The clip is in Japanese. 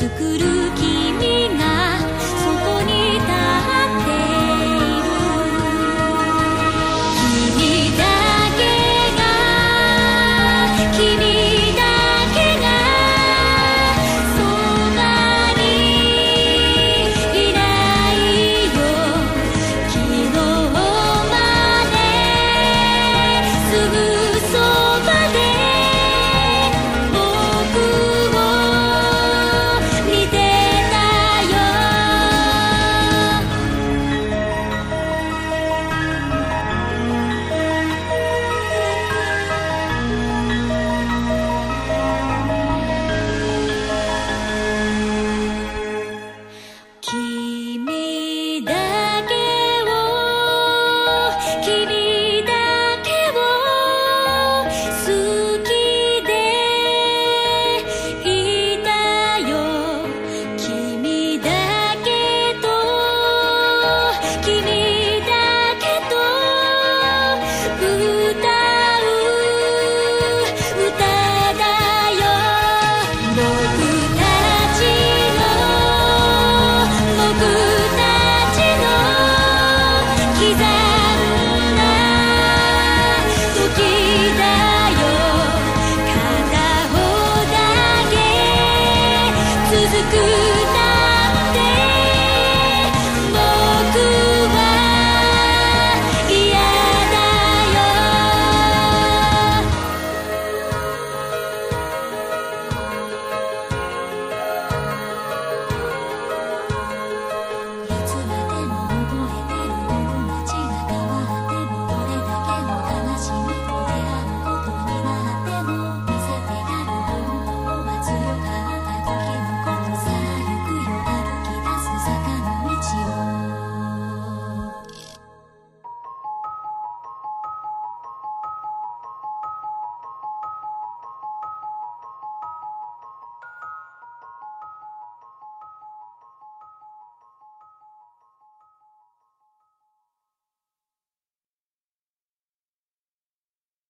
作る good.